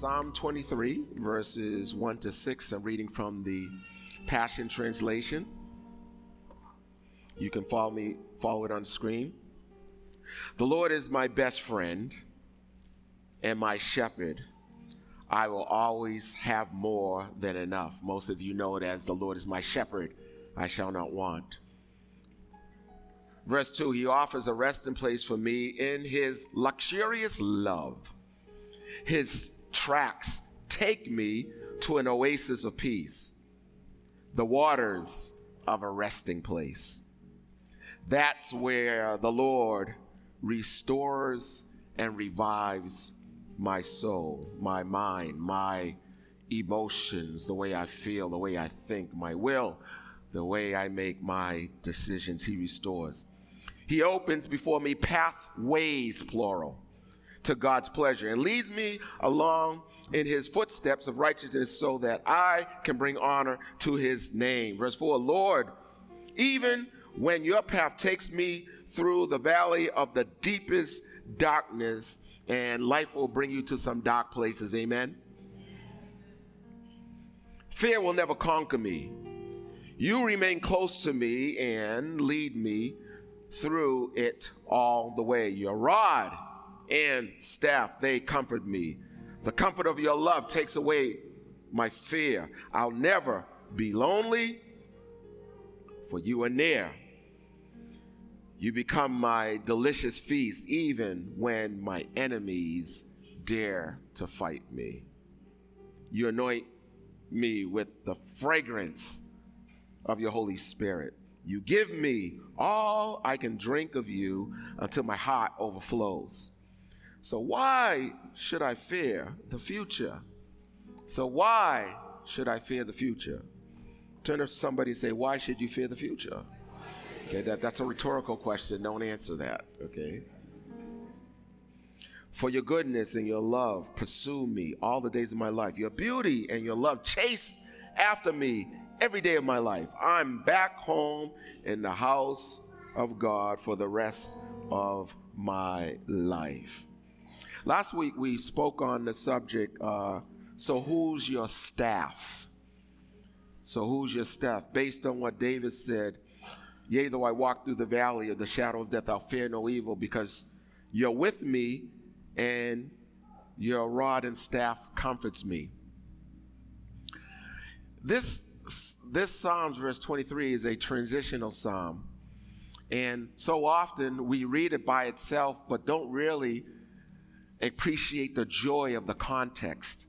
Psalm 23, verses 1 to 6. I'm reading from the Passion Translation. You can follow me, follow it on screen. The Lord is my best friend and my shepherd. I will always have more than enough. Most of you know it as the Lord is my shepherd, I shall not want. Verse 2 He offers a resting place for me in His luxurious love. His tracks take me to an oasis of peace, the waters of a resting place. That's where the Lord restores and revives my soul, my mind, my emotions, the way I feel, the way I think, my will, the way I make my decisions. He restores. He opens before me pathways, plural to God's pleasure and leads me along in his footsteps of righteousness so that I can bring honor to his name. Verse 4 Lord, even when your path takes me through the valley of the deepest darkness, and life will bring you to some dark places, amen. Fear will never conquer me. You remain close to me and lead me through it all the way. Your rod and staff, they comfort me. The comfort of your love takes away my fear. I'll never be lonely, for you are near. You become my delicious feast, even when my enemies dare to fight me. You anoint me with the fragrance of your Holy Spirit. You give me all I can drink of you until my heart overflows. So, why should I fear the future? So, why should I fear the future? Turn to somebody and say, Why should you fear the future? Okay, that, that's a rhetorical question. Don't answer that, okay? For your goodness and your love pursue me all the days of my life. Your beauty and your love chase after me every day of my life. I'm back home in the house of God for the rest of my life. Last week we spoke on the subject uh, so, who's your staff? So, who's your staff? Based on what David said, Yea, though I walk through the valley of the shadow of death, I'll fear no evil because you're with me and your rod and staff comforts me. This, this Psalms, verse 23, is a transitional psalm. And so often we read it by itself, but don't really appreciate the joy of the context.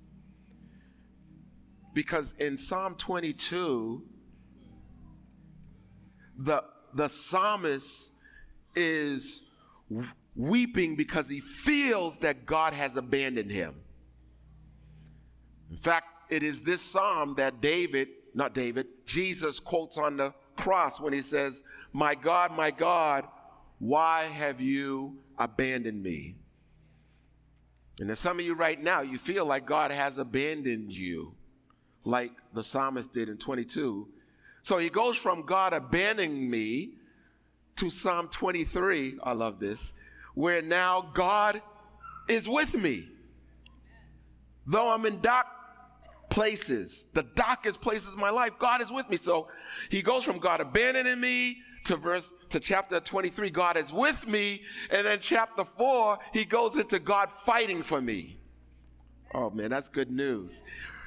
Because in Psalm 22, the, the psalmist is weeping because he feels that God has abandoned him. In fact, it is this psalm that David, not David, Jesus quotes on the cross when he says, My God, my God, why have you abandoned me? And then some of you right now, you feel like God has abandoned you, like the psalmist did in 22. So he goes from God abandoning me to Psalm 23. I love this, where now God is with me. Though I'm in dark places, the darkest places of my life, God is with me. So he goes from God abandoning me to verse to chapter 23 god is with me. And then chapter 4 he goes into god fighting for me. Oh man that's good news.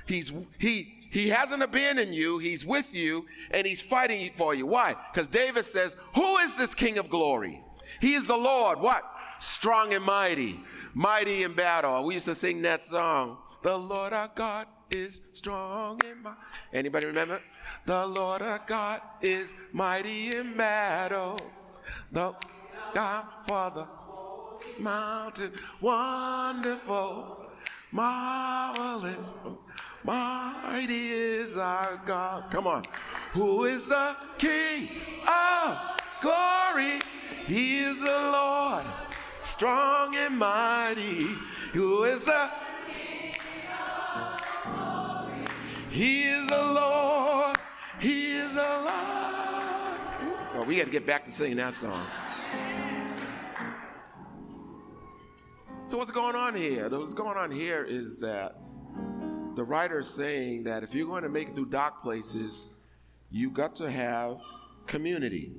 He's he he hasn't abandoned you. He's with you and he's fighting for you. Why? Because david says who is this king of glory? He is the lord. What? Strong and mighty. Mighty in battle. We used to sing that song the lord our god is strong and mighty. Anybody remember? The Lord our God is mighty in battle. The God for the mountain, wonderful, marvelous, Mighty is our God. Come on. Who is the King of glory? He is the Lord, strong and mighty. Who is the He is the Lord. He is the Lord. Well, we got to get back to singing that song. So what's going on here? What's going on here is that the writer is saying that if you're going to make it through dark places, you got to have community.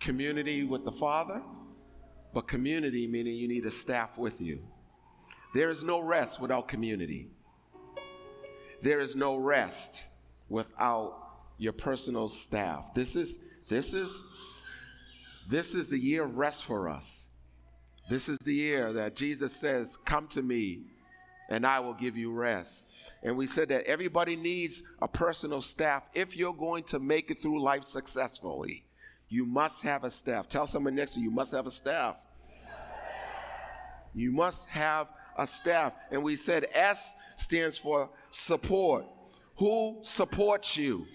Community with the Father, but community meaning you need a staff with you. There is no rest without community. There is no rest without your personal staff. This is this is this is a year of rest for us. This is the year that Jesus says, "Come to me, and I will give you rest." And we said that everybody needs a personal staff if you're going to make it through life successfully. You must have a staff. Tell someone next to you, you must have a staff. You must have a staff. And we said S stands for support. Who supports you?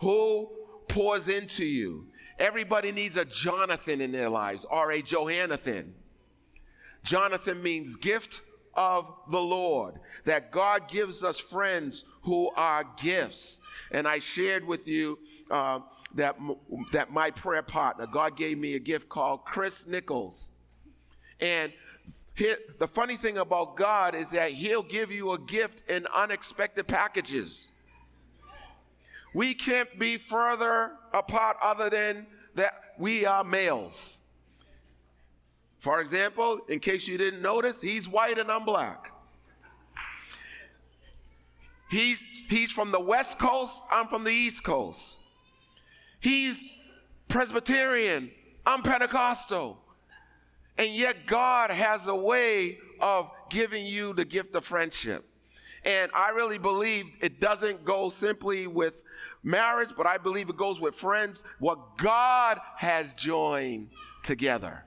Who pours into you? Everybody needs a Jonathan in their lives or a Johannathan. Jonathan means gift of the Lord, that God gives us friends who are gifts. And I shared with you uh, that, that my prayer partner, God gave me a gift called Chris Nichols. And here, the funny thing about God is that He'll give you a gift in unexpected packages. We can't be further apart other than that we are males. For example, in case you didn't notice, he's white and I'm black. He's, he's from the West Coast, I'm from the East Coast. He's Presbyterian, I'm Pentecostal. And yet, God has a way of giving you the gift of friendship. And I really believe it doesn't go simply with marriage, but I believe it goes with friends, what God has joined together.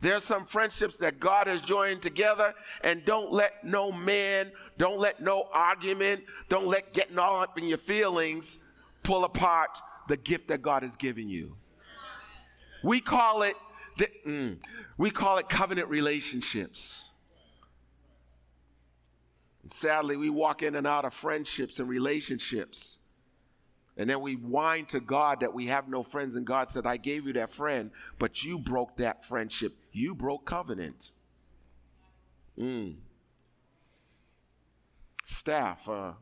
There's some friendships that God has joined together, and don't let no man, don't let no argument, don't let getting all up in your feelings pull apart the gift that God has given you. We call it mm, we call it covenant relationships. Sadly, we walk in and out of friendships and relationships. And then we whine to God that we have no friends, and God said, I gave you that friend, but you broke that friendship. You broke covenant. Mm. Staff, uh,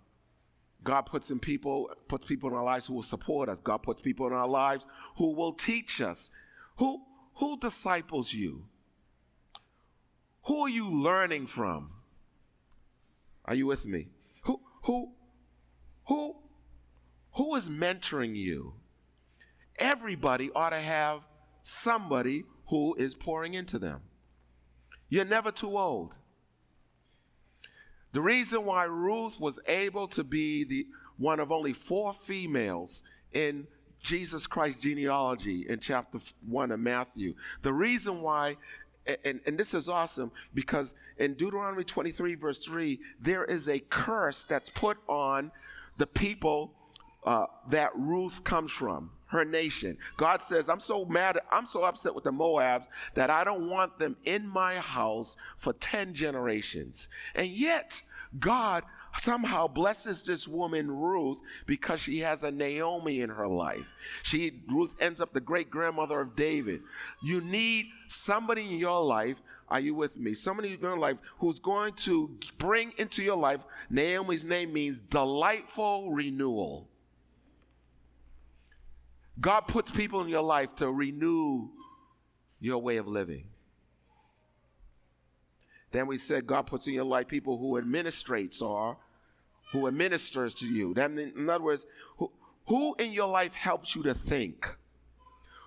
God puts in people, puts people in our lives who will support us. God puts people in our lives who will teach us. Who who disciples you? Who are you learning from? Are you with me? Who who who who is mentoring you? Everybody ought to have somebody who is pouring into them. You're never too old. The reason why Ruth was able to be the one of only four females in Jesus Christ genealogy in chapter 1 of Matthew. The reason why, and, and this is awesome because in Deuteronomy 23, verse 3, there is a curse that's put on the people uh, that Ruth comes from, her nation. God says, I'm so mad, I'm so upset with the Moabs that I don't want them in my house for 10 generations. And yet, God somehow blesses this woman Ruth because she has a Naomi in her life. She Ruth ends up the great grandmother of David. You need somebody in your life. Are you with me? Somebody in your life who's going to bring into your life. Naomi's name means delightful renewal. God puts people in your life to renew your way of living. Then we said God puts in your life people who administrates or who administers to you. That in other words, who, who in your life helps you to think?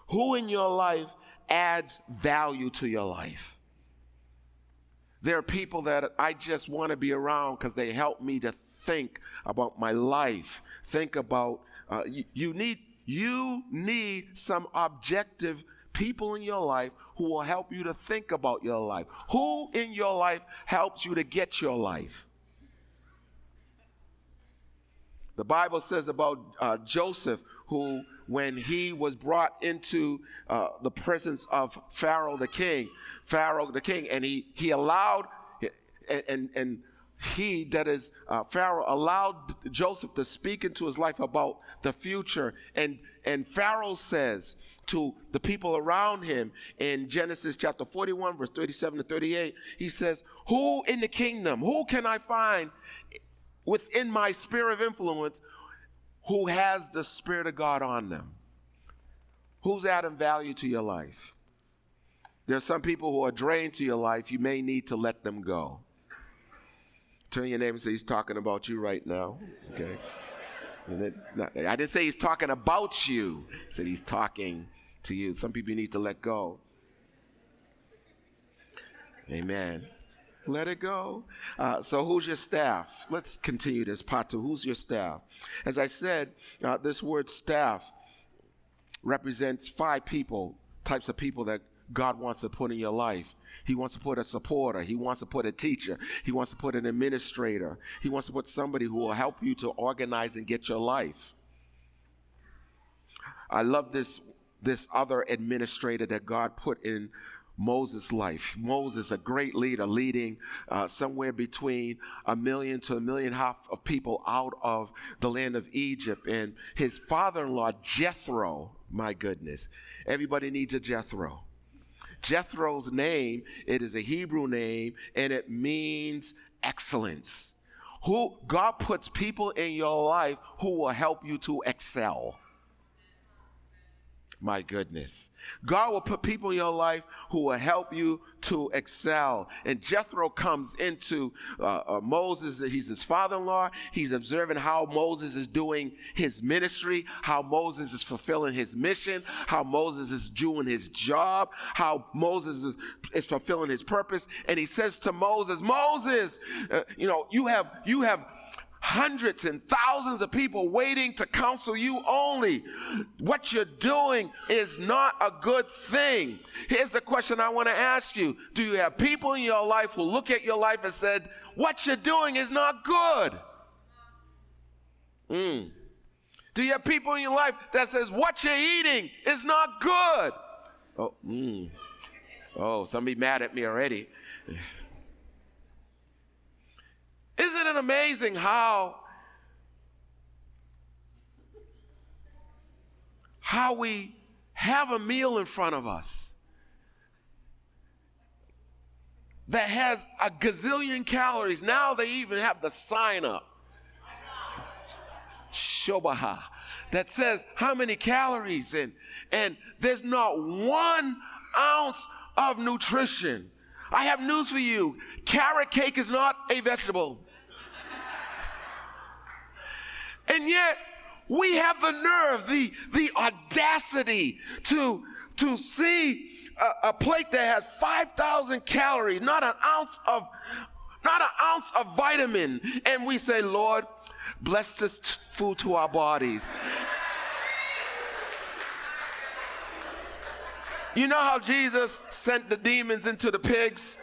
Who in your life adds value to your life? There are people that I just want to be around because they help me to think about my life. Think about uh, you, you need you need some objective people in your life who will help you to think about your life. Who in your life helps you to get your life? The Bible says about uh, Joseph, who, when he was brought into uh, the presence of Pharaoh the king, Pharaoh the king, and he, he allowed, and, and, and he, that is uh, Pharaoh, allowed Joseph to speak into his life about the future. And, and Pharaoh says to the people around him in Genesis chapter 41, verse 37 to 38, he says, Who in the kingdom, who can I find within my sphere of influence who has the Spirit of God on them? Who's adding value to your life? There are some people who are drained to your life. You may need to let them go. Turn your name and say, He's talking about you right now. Okay. Then, I didn't say He's talking about you, I said He's talking to you. Some people need to let go. Amen. Let it go. Uh, so, who's your staff? Let's continue this two. Who's your staff? As I said, uh, this word staff represents five people, types of people that God wants to put in your life. He wants to put a supporter. He wants to put a teacher. He wants to put an administrator. He wants to put somebody who will help you to organize and get your life. I love this, this other administrator that God put in Moses' life. Moses, a great leader, leading uh, somewhere between a million to a million half of people out of the land of Egypt. And his father in law, Jethro, my goodness, everybody needs a Jethro. Jethro's name, it is a Hebrew name, and it means excellence. Who God puts people in your life who will help you to excel. My goodness. God will put people in your life who will help you to excel. And Jethro comes into uh, uh, Moses. He's his father in law. He's observing how Moses is doing his ministry, how Moses is fulfilling his mission, how Moses is doing his job, how Moses is, is fulfilling his purpose. And he says to Moses, Moses, uh, you know, you have, you have, hundreds and thousands of people waiting to counsel you only. What you're doing is not a good thing. Here's the question I want to ask you Do you have people in your life who look at your life and said, What you're doing is not good? Mm. Do you have people in your life that says what you're eating is not good? Oh, mm. oh, somebody mad at me already. Isn't it amazing how how we have a meal in front of us that has a gazillion calories. Now they even have the sign up. Shobaha that says how many calories and and there's not one ounce of nutrition. I have news for you. Carrot cake is not a vegetable. And yet, we have the nerve, the, the audacity to, to see a, a plate that has 5,000 calories, not an ounce of, not an ounce of vitamin. And we say, Lord, bless this t- food to our bodies. You know how Jesus sent the demons into the pigs?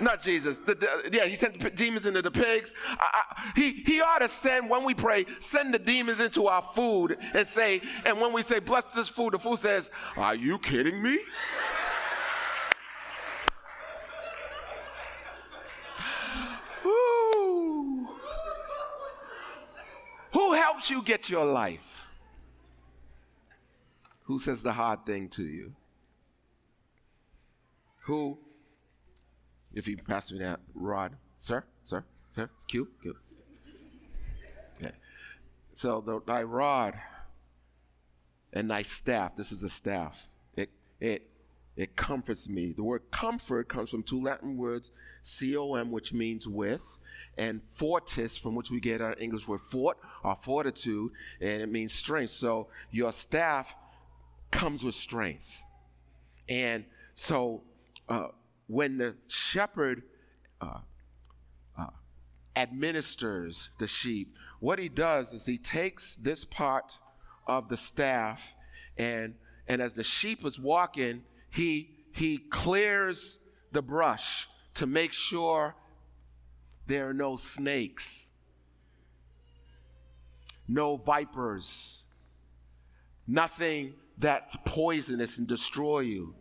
Not Jesus. The, the, yeah, he sent demons into the pigs. I, I, he, he ought to send, when we pray, send the demons into our food and say, and when we say, bless this food, the food says, Are you kidding me? Who helps you get your life? Who says the hard thing to you? Who if you pass me that rod, sir, sir, sir, Q, Q. Okay. So the, thy rod and thy staff. This is a staff. It it it comforts me. The word comfort comes from two Latin words, com, which means with, and fortis, from which we get our English word fort or fortitude, and it means strength. So your staff comes with strength. And so uh, when the shepherd uh, uh, administers the sheep, what he does is he takes this part of the staff and and as the sheep is walking, he he clears the brush to make sure there are no snakes. no vipers, nothing that's poisonous and destroy you.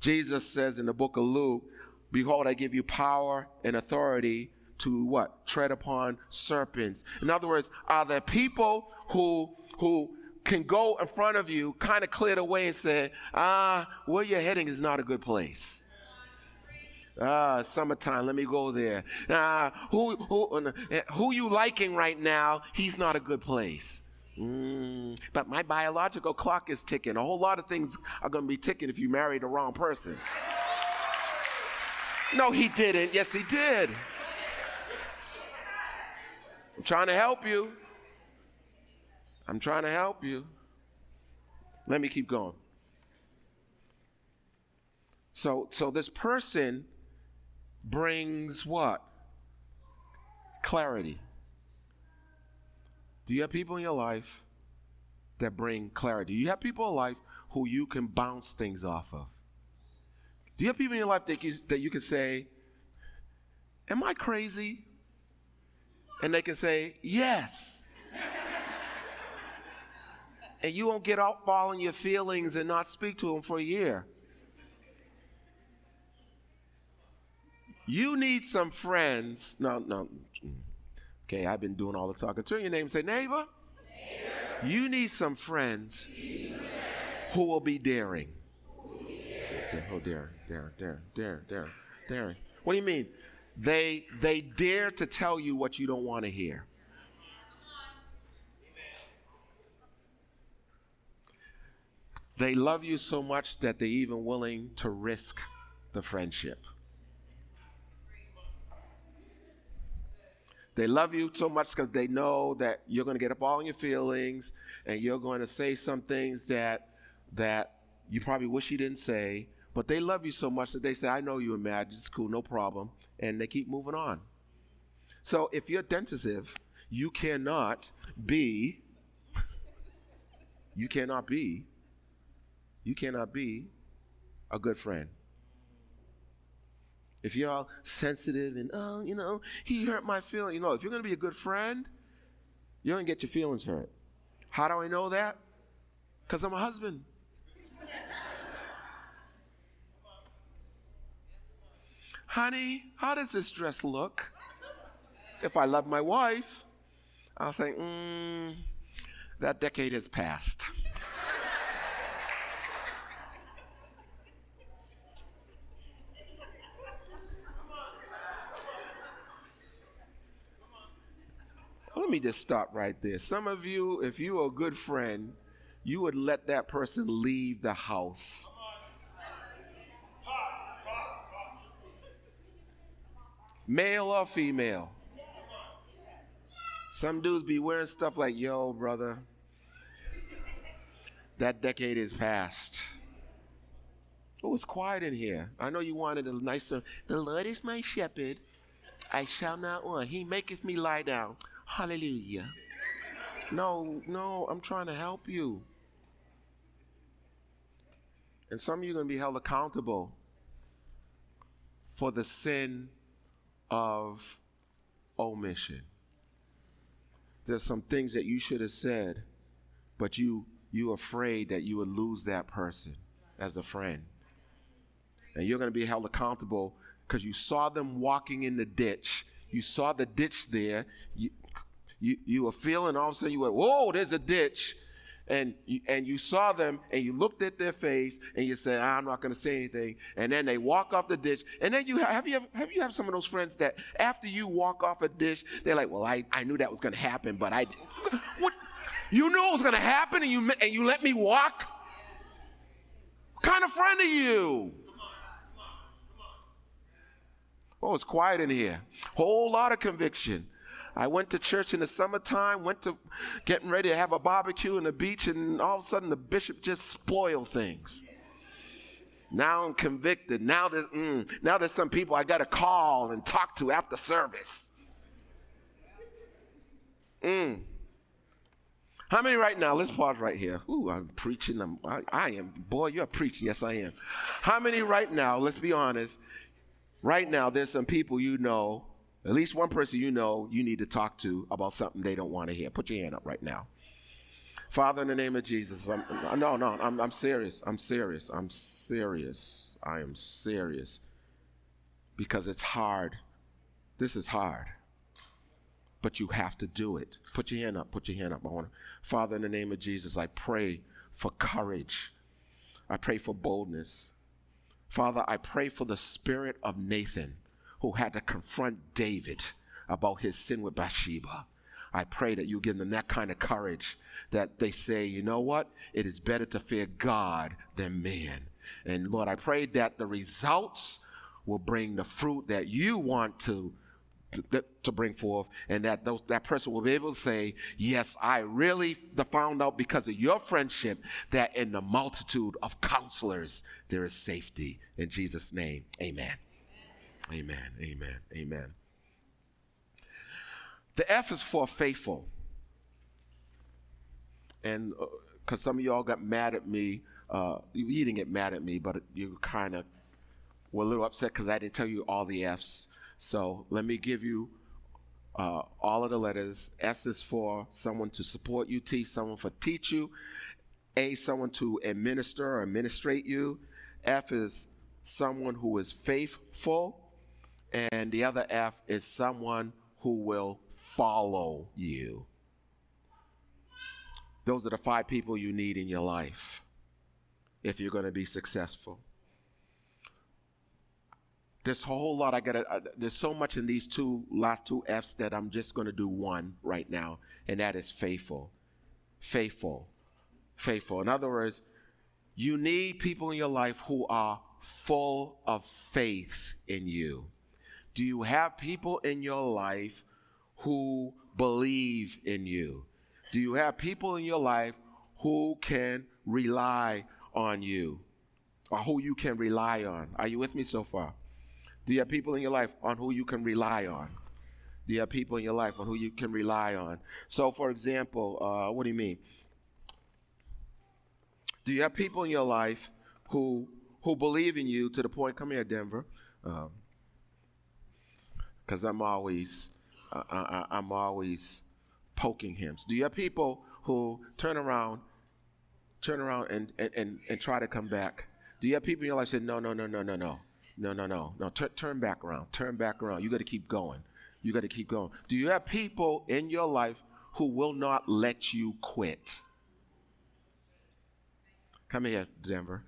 Jesus says in the book of Luke, Behold, I give you power and authority to what? Tread upon serpents. In other words, are there people who who can go in front of you, kind of clear the way and say, ah, where you're heading is not a good place. Ah, summertime, let me go there. Ah, who, who, who you liking right now, he's not a good place. Mm, but my biological clock is ticking. A whole lot of things are going to be ticking if you marry the wrong person. No, he didn't. Yes, he did. I'm trying to help you. I'm trying to help you. Let me keep going. So, so this person brings what? Clarity. Do you have people in your life that bring clarity? Do you have people in your life who you can bounce things off of? Do you have people in your life that you, that you can say, Am I crazy? And they can say, Yes. and you won't get out all in your feelings and not speak to them for a year. You need some friends. No, no. Okay, I've been doing all the talking. Turn your name and say, neighbor. neighbor. You need some friends, friends. who will be daring. Oh, daring, daring, daring, daring, daring, daring. What do you mean? They they dare to tell you what you don't want to hear. They love you so much that they're even willing to risk the friendship. They love you so much because they know that you're going to get up all in your feelings and you're going to say some things that that you probably wish you didn't say. But they love you so much that they say, I know you were mad, it's cool, no problem. And they keep moving on. So if you're tentative, you cannot be, you cannot be, you cannot be a good friend. If you're all sensitive and, oh, you know, he hurt my feelings. You know, if you're going to be a good friend, you're going to get your feelings hurt. How do I know that? Because I'm a husband. Honey, how does this dress look? If I love my wife, I'll say, mm, that decade has passed. Let me just stop right there. Some of you, if you are a good friend, you would let that person leave the house. Male or female. Some dudes be wearing stuff like, yo, brother, that decade is past. Oh, it's quiet in here. I know you wanted a nicer. The Lord is my shepherd. I shall not want. He maketh me lie down. Hallelujah. No, no, I'm trying to help you. And some of you are going to be held accountable for the sin of omission. There's some things that you should have said, but you you afraid that you would lose that person as a friend. And you're going to be held accountable because you saw them walking in the ditch. You saw the ditch there. You, you, you were feeling, all of a sudden you went, whoa, there's a ditch. And you, and you saw them and you looked at their face and you said, I'm not going to say anything. And then they walk off the ditch. And then you have, have you, have you have some of those friends that after you walk off a ditch, they're like, well, I, I knew that was going to happen, but I, what? You knew it was going to happen and you, and you let me walk? What kind of friend are you? Oh, it's quiet in here. Whole lot of conviction. I went to church in the summertime, went to getting ready to have a barbecue on the beach, and all of a sudden the bishop just spoiled things. Now I'm convicted. Now there's, mm, now there's some people I got to call and talk to after service. Mm. How many right now? Let's pause right here. Ooh, I'm preaching. I'm, I, I am. Boy, you're preaching. Yes, I am. How many right now? Let's be honest. Right now, there's some people you know At least one person you know you need to talk to about something they don't want to hear. Put your hand up right now. Father, in the name of Jesus, I'm, no, no, I'm, I'm serious. I'm serious. I'm serious. I am serious because it's hard. This is hard. But you have to do it. Put your hand up. Put your hand up. I want to, Father, in the name of Jesus, I pray for courage. I pray for boldness. Father, I pray for the spirit of Nathan who had to confront David about his sin with Bathsheba. I pray that you give them that kind of courage that they say, you know what? It is better to fear God than man. And Lord, I pray that the results will bring the fruit that you want to to, bring forth, and that those, that person will be able to say, Yes, I really found out because of your friendship that in the multitude of counselors there is safety. In Jesus' name, amen. Amen. Amen. Amen. The F is for faithful. And because uh, some of y'all got mad at me, uh, you didn't get mad at me, but you kind of were a little upset because I didn't tell you all the F's. So let me give you uh, all of the letters. S is for someone to support you, T, someone for teach you, A, someone to administer or administrate you, F is someone who is faithful, and the other F is someone who will follow you. Those are the five people you need in your life if you're going to be successful. There's a whole lot I got uh, there's so much in these two, last two F's that I'm just going to do one right now, and that is faithful. Faithful. Faithful. In other words, you need people in your life who are full of faith in you. Do you have people in your life who believe in you? Do you have people in your life who can rely on you or who you can rely on? Are you with me so far? Do you have people in your life on who you can rely on? Do you have people in your life on who you can rely on? So, for example, uh, what do you mean? Do you have people in your life who who believe in you to the point? Come here, Denver, because I'm always uh, uh, uh, I, am always poking him. So do you have people who turn around, turn around and, and, and, and try to come back? Do you have people in your life say, no, no, no, no, no, no, no, no, no, no, Tur- turn back around, turn back around. You got to keep going. You got to keep going. Do you have people in your life who will not let you quit? Come here, Denver.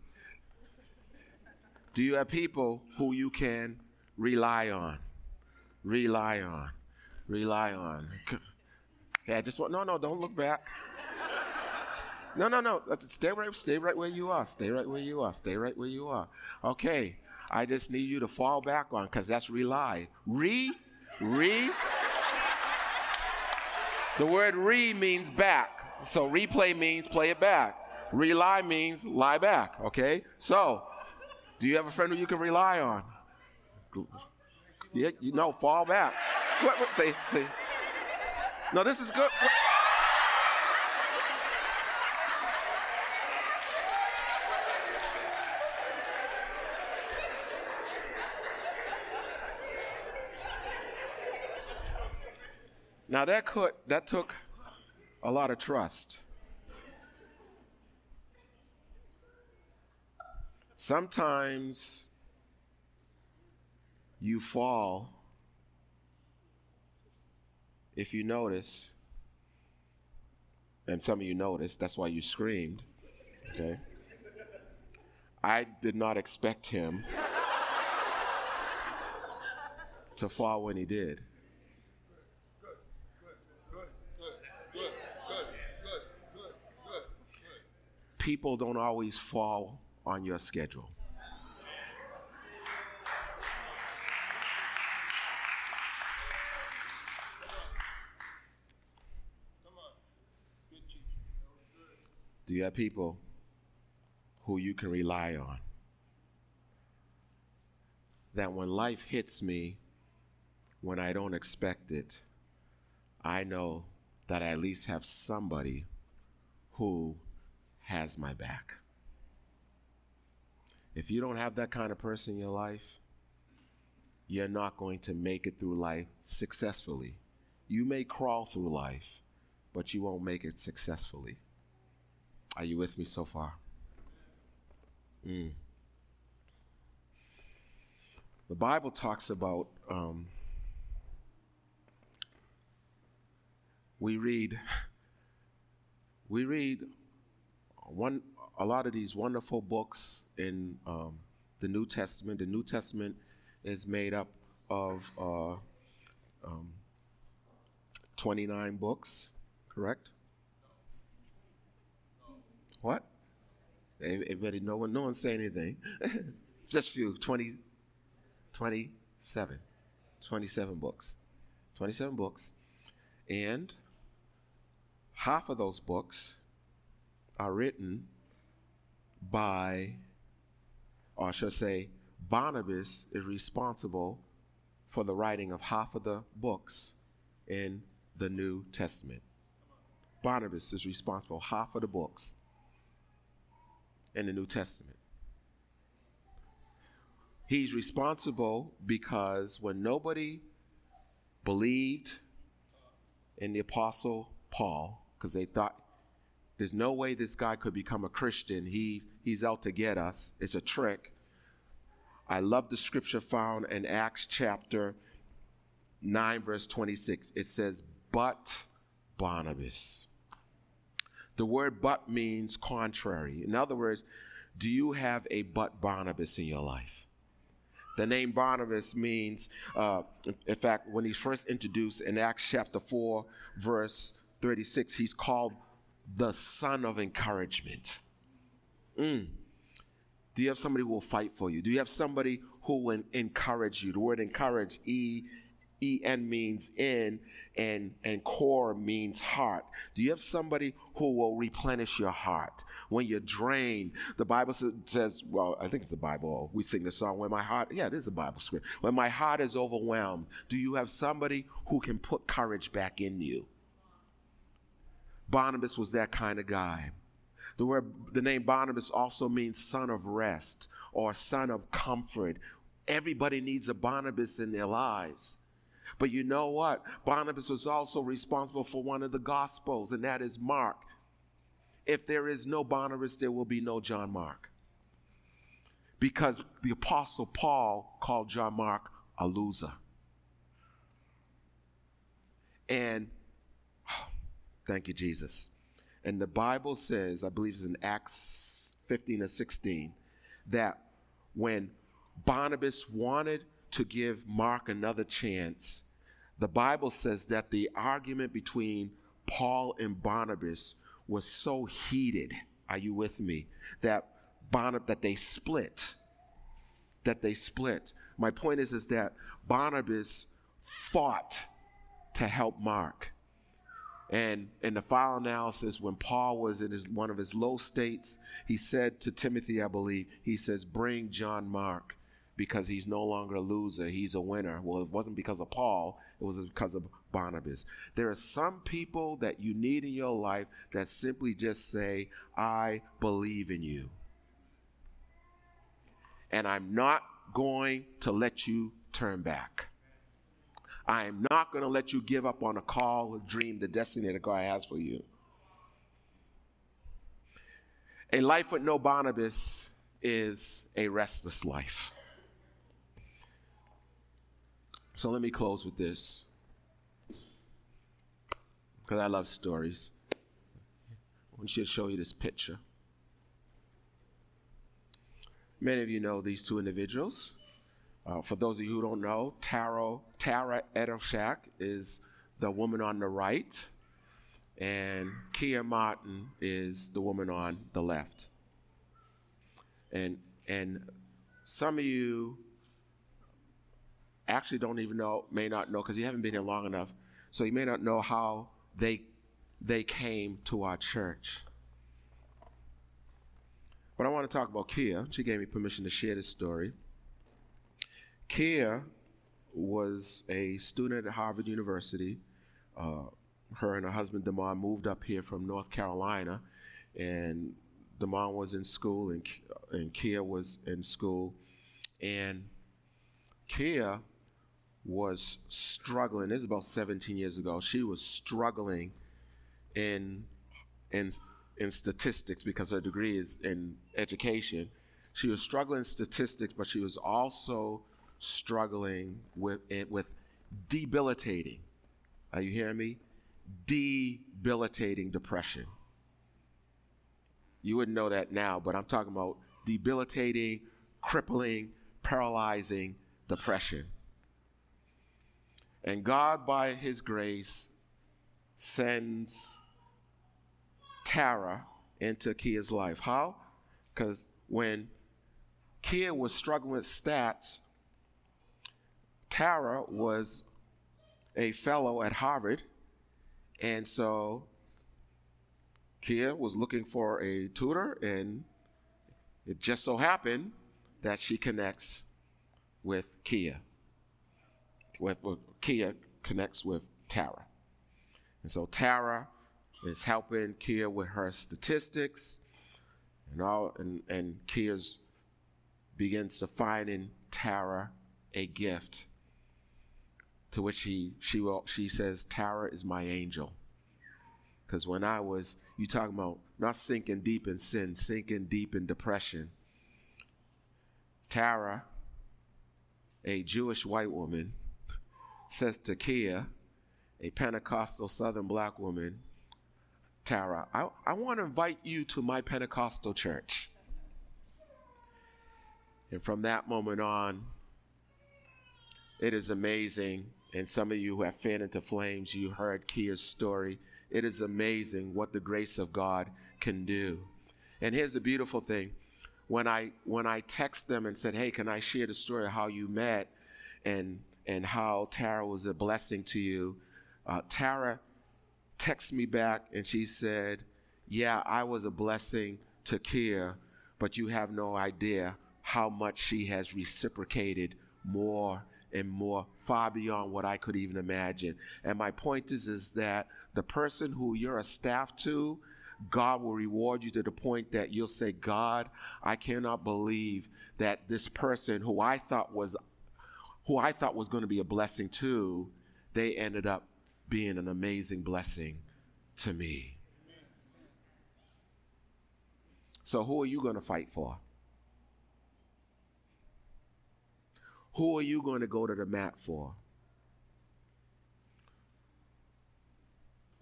Do you have people who you can rely on? Rely on rely on. Okay, I just want no, no, don't look back. No, no, no. Stay right, stay right where you are. Stay right where you are. Stay right where you are. Okay, I just need you to fall back on because that's rely. Re, re. the word re means back. So replay means play it back. Rely means lie back. Okay, so do you have a friend who you can rely on? Yeah, you know, fall back. What, what, see, see. No, this is good. What? Now that could that took a lot of trust. Sometimes you fall if you notice, and some of you noticed, that's why you screamed, okay? I did not expect him to fall when he did. People don't always fall on your schedule. You have people who you can rely on? That when life hits me, when I don't expect it, I know that I at least have somebody who has my back. If you don't have that kind of person in your life, you're not going to make it through life successfully. You may crawl through life, but you won't make it successfully. Are you with me so far? Mm. The Bible talks about, um, we read, we read one, a lot of these wonderful books in um, the New Testament. The New Testament is made up of uh, um, 29 books, correct? What? Everybody, no one, no one say anything. Just few, 20, 27. 27 books. 27 books. And half of those books are written by, or I should say, Barnabas is responsible for the writing of half of the books in the New Testament. Barnabas is responsible half of the books in the New Testament. He's responsible because when nobody believed in the apostle Paul, because they thought there's no way this guy could become a Christian, he he's out to get us. It's a trick. I love the scripture found in Acts chapter 9, verse 26. It says, But Barnabas. The word but means contrary. In other words, do you have a but Barnabas in your life? The name Barnabas means, uh, in fact, when he's first introduced in Acts chapter 4, verse 36, he's called the son of encouragement. Mm. Do you have somebody who will fight for you? Do you have somebody who will encourage you? The word encourage, E En means in, and, and core means heart. Do you have somebody who will replenish your heart when you're drained? The Bible says, well, I think it's the Bible. We sing the song, When My Heart, yeah, is a Bible script. When my heart is overwhelmed, do you have somebody who can put courage back in you? Barnabas was that kind of guy. The word, the name Barnabas also means son of rest or son of comfort. Everybody needs a Barnabas in their lives. But you know what? Barnabas was also responsible for one of the Gospels, and that is Mark. If there is no Barnabas, there will be no John Mark. Because the Apostle Paul called John Mark a loser. And oh, thank you, Jesus. And the Bible says, I believe it's in Acts 15 or 16, that when Barnabas wanted to give Mark another chance, the Bible says that the argument between Paul and Barnabas was so heated. Are you with me? That Barnabas that they split. That they split. My point is, is that Barnabas fought to help Mark. And in the final analysis, when Paul was in his, one of his low states, he said to Timothy, I believe, he says, Bring John Mark because he's no longer a loser, he's a winner. Well, it wasn't because of Paul, it was because of Barnabas. There are some people that you need in your life that simply just say, I believe in you. And I'm not going to let you turn back. I am not going to let you give up on a call, a dream, the destiny that God has for you. A life with no Barnabas is a restless life. So let me close with this. Because I love stories. I want you to show you this picture. Many of you know these two individuals. Uh, for those of you who don't know, Tara, Tara Edelshak is the woman on the right, and Kia Martin is the woman on the left. And and some of you actually don't even know, may not know, because you haven't been here long enough, so you may not know how they they came to our church. But I want to talk about Kia. She gave me permission to share this story. Kia was a student at Harvard University. Uh, her and her husband Damon moved up here from North Carolina, and Damon was in school, and and Kia was in school, and Kia was struggling. This is about 17 years ago. She was struggling in in in statistics because her degree is in education. She was struggling in statistics, but she was also struggling with eh, with debilitating. Are you hearing me? Debilitating depression. You wouldn't know that now, but I'm talking about debilitating, crippling, paralyzing depression. And God, by His grace, sends Tara into Kia's life. How? Because when Kia was struggling with stats, Tara was a fellow at Harvard. And so Kia was looking for a tutor, and it just so happened that she connects with Kia. With, Kia connects with Tara. And so Tara is helping Kia with her statistics and all and, and Kia's begins to find in Tara a gift to which she she will she says Tara is my angel. Because when I was you talking about not sinking deep in sin, sinking deep in depression. Tara, a Jewish white woman, says to Kia, a Pentecostal Southern black woman, Tara, I, I want to invite you to my Pentecostal church. And from that moment on, it is amazing. And some of you who have fanned into flames, you heard Kia's story. It is amazing what the grace of God can do. And here's the beautiful thing. When I when I text them and said, "Hey, can I share the story of how you met and and how Tara was a blessing to you?" Uh, Tara texted me back and she said, "Yeah, I was a blessing to Kia, but you have no idea how much she has reciprocated more and more, far beyond what I could even imagine." And my point is, is that the person who you're a staff to, God will reward you to the point that you'll say, God, I cannot believe that this person who I thought was who I thought was going to be a blessing to, they ended up being an amazing blessing to me. So who are you going to fight for? Who are you going to go to the mat for?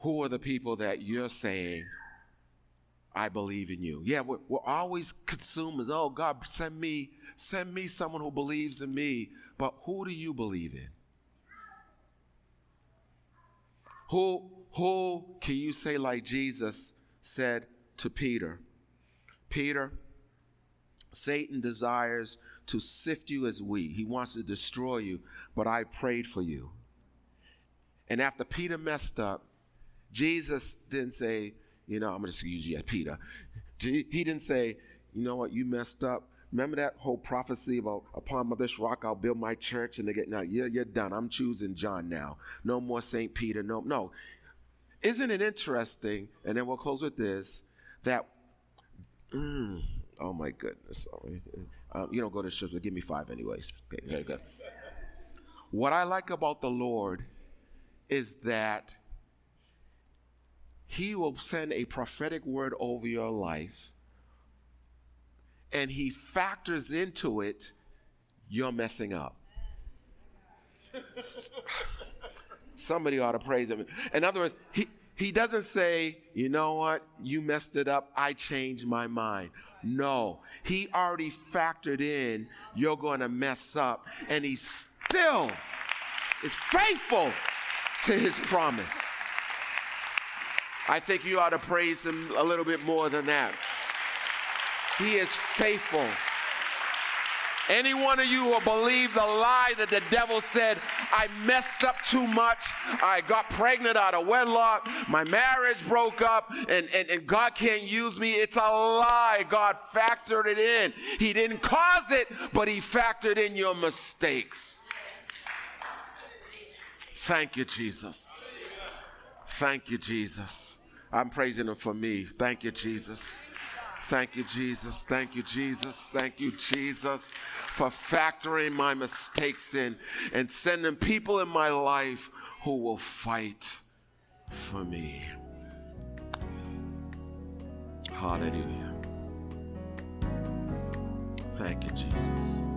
Who are the people that you're saying, I believe in you? Yeah, we're, we're always consumers. Oh, God, send me, send me someone who believes in me. But who do you believe in? Who, who can you say, like Jesus said to Peter? Peter, Satan desires to sift you as wheat. He wants to destroy you, but I prayed for you. And after Peter messed up, Jesus didn't say, you know, I'm going to use you as Peter. He didn't say, you know what, you messed up. Remember that whole prophecy about upon this rock I'll build my church, and they get now you're, you're done. I'm choosing John now. No more Saint Peter. No, no. Isn't it interesting? And then we'll close with this that. Mm, oh my goodness! Uh, you don't go to church, but give me five anyways. Okay, very good. What I like about the Lord is that He will send a prophetic word over your life and he factors into it you're messing up. Somebody ought to praise him. In other words, he, he doesn't say, you know what, you messed it up, I changed my mind. No, he already factored in you're going to mess up, and he still is faithful to his promise. I think you ought to praise him a little bit more than that. He is faithful. Any one of you who believe the lie that the devil said, I messed up too much, I got pregnant out of wedlock, my marriage broke up, and, and, and God can't use me, it's a lie. God factored it in. He didn't cause it, but He factored in your mistakes. Thank you, Jesus. Thank you, Jesus. I'm praising Him for me. Thank you, Jesus. Thank you, Jesus. Thank you, Jesus. Thank you, Jesus, for factoring my mistakes in and sending people in my life who will fight for me. Hallelujah. Thank you, Jesus.